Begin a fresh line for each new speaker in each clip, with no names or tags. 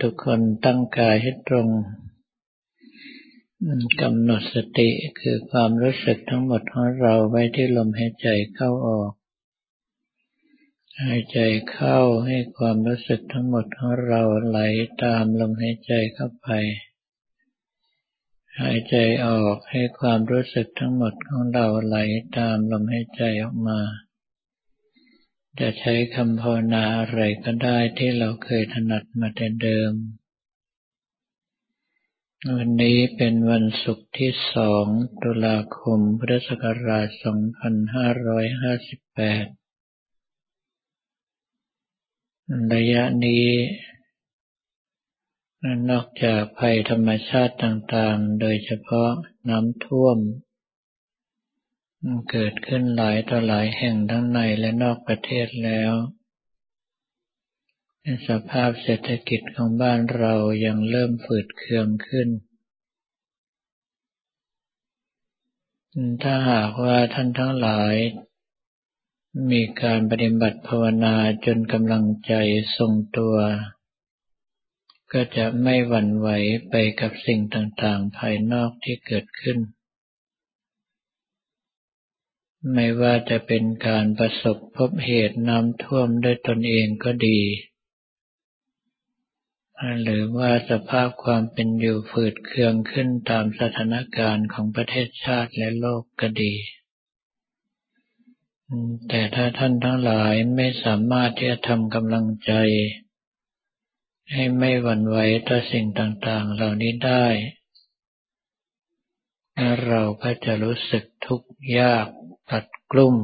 ทุกคนตั้งกายให้ตรงกำหนดสติคือความรู้สึกทั้งหมดของเราไว้ที่ลมหายใจเข้าออก หายใจเข้าให้ความรู้สึกทั้งหมดของเราไหลตามลมหายใจเข้าไป หายใจออกให้ความรู้สึกทั้งหมดของเราไหลตามลมหายใจออกมา จะใช้คำภาวนาอะไรก็ได้ที่เราเคยถนัดมาแต่เดิม วันนี้เป็นวันศุกร์ที่สองตุลาคมพุทธศักราช 2558 ระยะนี้นอกจากภัยธรรมชาติต่างๆ โดยเฉพาะน้ำท่วม เกิดขึ้นหลายต่อหลายแห่งทั้งในและนอกประเทศแล้วสภาพเศรษฐกิจของบ้านเรายังเริ่มฝืดเคืองขึ้น ถ้าหากว่าท่านทั้งหลาย มีการปฏิบัติภาวนาจนกำลังใจทรงตัว ก็จะไม่หวั่นไหวไปกับสิ่งต่างๆภายนอกที่เกิดขึ้น ไม่ว่าจะเป็นการประสบพบเหตุน้ำท่วมด้วยตนเองก็ดี หรือว่าสภาพความเป็นอยู่ฝืดเคืองขึ้นตามสถานการณ์ของประเทศชาติและโลกก็ดี แต่ถ้าท่านทั้งหลายไม่สามารถที่จะทำกำลังใจ ให้ไม่หวั่นไหวต่อสิ่งต่างๆ เหล่านี้ได้ เราก็จะรู้สึกทุกข์ยาก ตัดกลุ่ม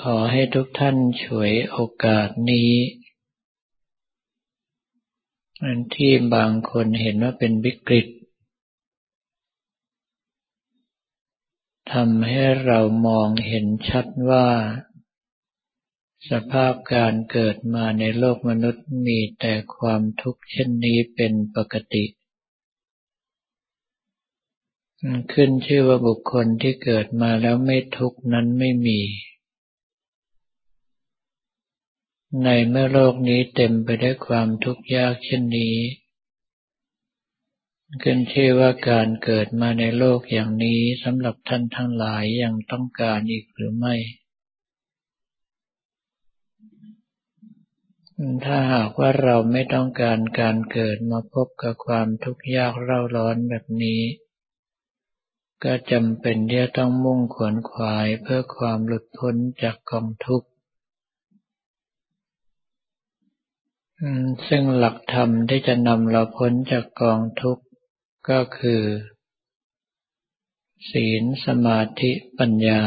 ขอให้ทุกท่านช่วยโอกาสนี้อันที่บางคนเห็นว่าเป็นวิกฤตทำให้เรามองเห็นชัดว่า สภาพการเกิดมาในโลกมนุษย์มีแต่ความทุกข์เช่นนี้เป็นปกติ ขึ้นชื่อว่าบุคคลที่เกิดมาแล้วไม่ทุกข์นั้นไม่มี ในเมื่อโลกนี้เต็มไปด้วยความทุกข์ยากเช่นนี้ ขึ้นชื่อว่าการเกิดมาในโลกอย่างนี้สำหรับท่านทั้งหลายยังต้องการอีกหรือไม่ ถ้าหากว่าเราไม่ต้องการการเกิดมาพบกับความทุกข์ยากเร่าร้อนแบบนี้ ก็จำเป็นที่จะต้องมุ่งขวนขวายเพื่อความหลุดพ้นจากกองทุกข์ ซึ่งหลักธรรมที่จะนำเราพ้นจากกองทุกข์ก็คือ ศีลสมาธิปัญญา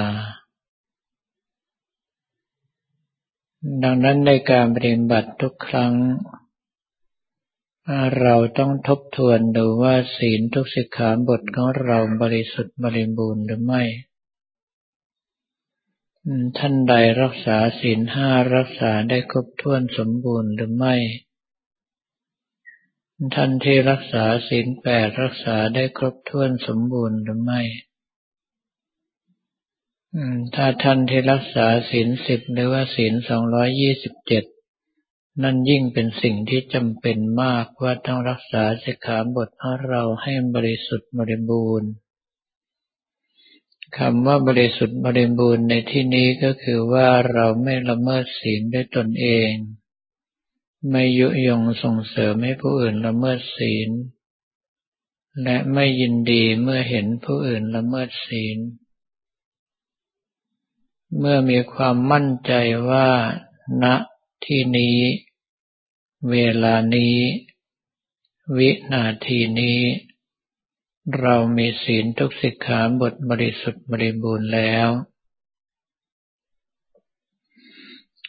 ดังนั้นในการปฏิบัติทุกครั้ง เราต้องทบทวนดูว่าศีลทุกสิกขาบทของเราบริสุทธิ์บริบูรณ์หรือไม่ ท่านใดรักษาศีลห้ารักษาได้ครบถ้วนสมบูรณ์หรือไม่ ท่านที่รักษาศีลแปดรักษาได้ครบถ้วนสมบูรณ์หรือไม่ ถ้าท่านที่รักษาศีลสิบหรือว่าศีลสองร้อยยี่สิบเจ็ด นั่นยิ่งเป็นสิ่งที่จำเป็นมากว่าต้องรักษาสิกขาบทของเราให้บริสุทธิ์บริบูรณ์คำว่าบริสุทธิ์บริบูรณ์ในที่นี้ก็คือว่าเราไม่ละเมิดศีลด้วยตนเอง ไม่ยุยงส่งเสริมให้ผู้อื่นละเมิดศีล และไม่ยินดีเมื่อเห็นผู้อื่นละเมิดศีล เมื่อมีความมั่นใจว่าณ ที่นี้ เวลานี้ วินาทีนี้ เรามีศีลทุกสิกขาบทบริสุทธิ์บริบูรณ์แล้ว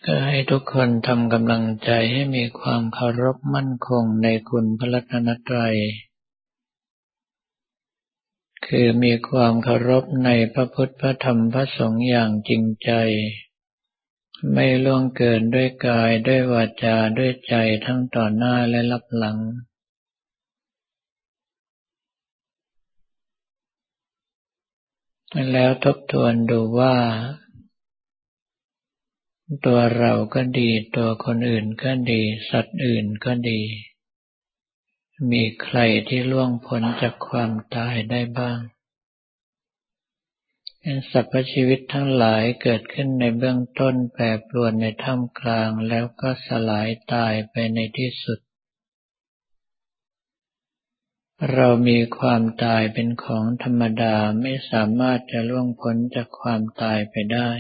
ก็ให้ทุกคนทำกำลังใจให้มีความเคารพมั่นคงในคุณพระรัตนตรัย คือมีความเคารพในพระพุทธพระธรรมพระสงฆ์อย่างจริงใจ ไม่ล่วงเกินด้วยกายด้วยวาจาด้วยใจทั้งต่อหน้าและรับหลัง แล้วทบทวนดูว่า ตัวเราก็ดีตัวคนอื่นก็ดี สัตว์อื่นก็ดี มีใครที่ล่วงพ้นจากความตายได้บ้าง สรรพชีวิตทั้งหลายเกิดขึ้นในเบื้องต้นแปรปรวนในท่ามกลางแล้วก็สลายตายไปในที่สุด เรามีความตายเป็นของธรรมดาไม่สามารถจะล่วงพ้นจากความตายไปได้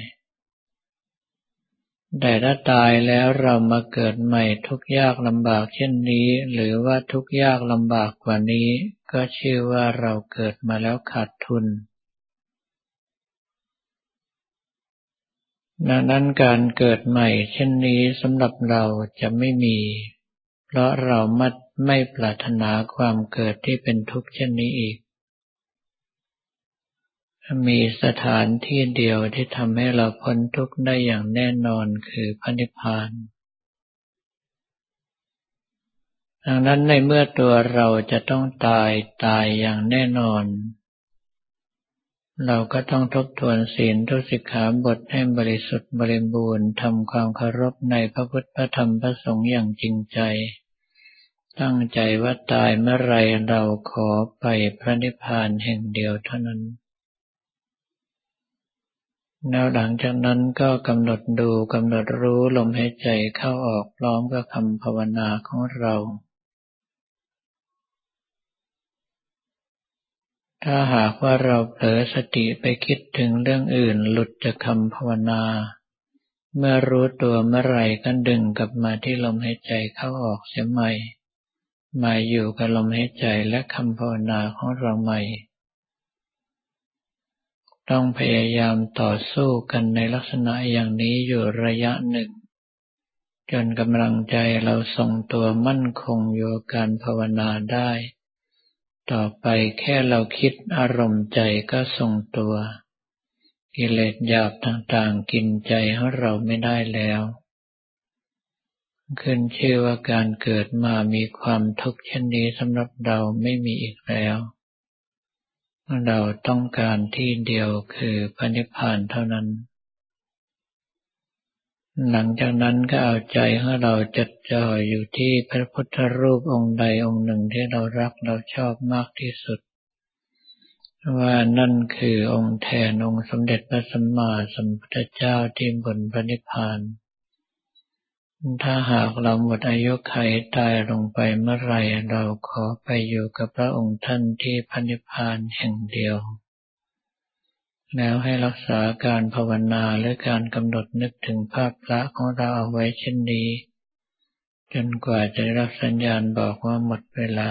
แต่ถ้าตายแล้วเรามาเกิดใหม่ทุกยากลำบากเช่นนี้ หรือว่าทุกยากลำบากกว่านี้ ก็ชื่อว่าเราเกิดมาแล้วขาดทุน ดังนั้นการเกิดใหม่เช่นนี้สำหรับเราจะไม่มี เพราะเราไม่ไม่ปรารถนาความเกิดที่เป็นทุกข์เช่นนี้อีก มีสถานที่เดียวที่ทำให้เราพ้นทุกข์ได้อย่างแน่นอนคือพระนิพพานดังนั้นในเมื่อตัวเราจะต้องตายตายอย่างแน่นอน เราก็ต้องทบทวนศีลทุสิกขาบทให้บริสุทธิ์บริบูรณ์ทำความเคารพในพระพุทธพระธรรมพระสงฆ์อย่างจริงใจ ตั้งใจว่าตายเมื่อไรเราขอไปพระนิพพานแห่งเดียวเท่านั้นแล้วหลังจากนั้นก็กำหนดดูกำหนดรู้ลมหายใจเข้าออกพร้อมกับคำภาวนาของเรา ถ้าหากว่าเราเผลอสติไปคิดถึงเรื่องอื่นหลุดจากคำภาวนา เมื่อรู้ตัวเมื่อไรก็ดึงกลับมาที่ลมหายใจเข้าออกเสียใหม่ มาอยู่กับลมหายใจและคำภาวนาของเราใหม่ ต้องพยายามต่อสู้กันในลักษณะอย่างนี้อยู่ระยะหนึ่ง จนกำลังใจเราทรงตัวมั่นคงอยู่การภาวนาได้ ต่อไปแค่เราคิดอารมณ์ใจก็ทรงตัว กิเลสหยาบต่างๆ กินใจของเราไม่ได้แล้ว ขึ้นชื่อว่าการเกิดมามีความทุกข์เช่นนี้สำหรับเราไม่มีอีกแล้ว เราต้องการที่เดียวคือพระนิพพานเท่านั้น หลังจากนั้นก็เอาใจของเราจดจ่ออยู่ที่พระพุทธรูปองค์ใดองค์หนึ่งที่เรารักเราชอบมากที่สุด ว่านั่นคือองค์แทนองค์สมเด็จพระสัมมาสัมพุทธเจ้าที่บนพระนิพพานถ้าหากเราหมดอายุไขตายลงไปเมื่อไรเราขอไปอยู่กับพระองค์ท่านที่พระนิพพานแห่งเดียว แล้วให้รักษาการภาวนาและการกำหนดนึกถึงภาพพระของเราเอาไว้เช่นนี้ จนกว่าจะรับสัญญาณบอกว่าหมดเวลา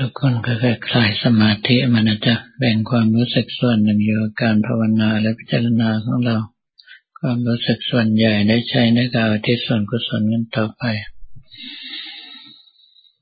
ทุกคนก็ค่อยคลายสมาธิมันะจ๊ะแบ่งความรู้สึกส่วนหนึ่งอยู่กับการภาวนาและพิจารณาของเรา ความรู้สึกส่วนใหญ่ได้ใช้ในการที่ส่วนกุศลนั้นต่อไป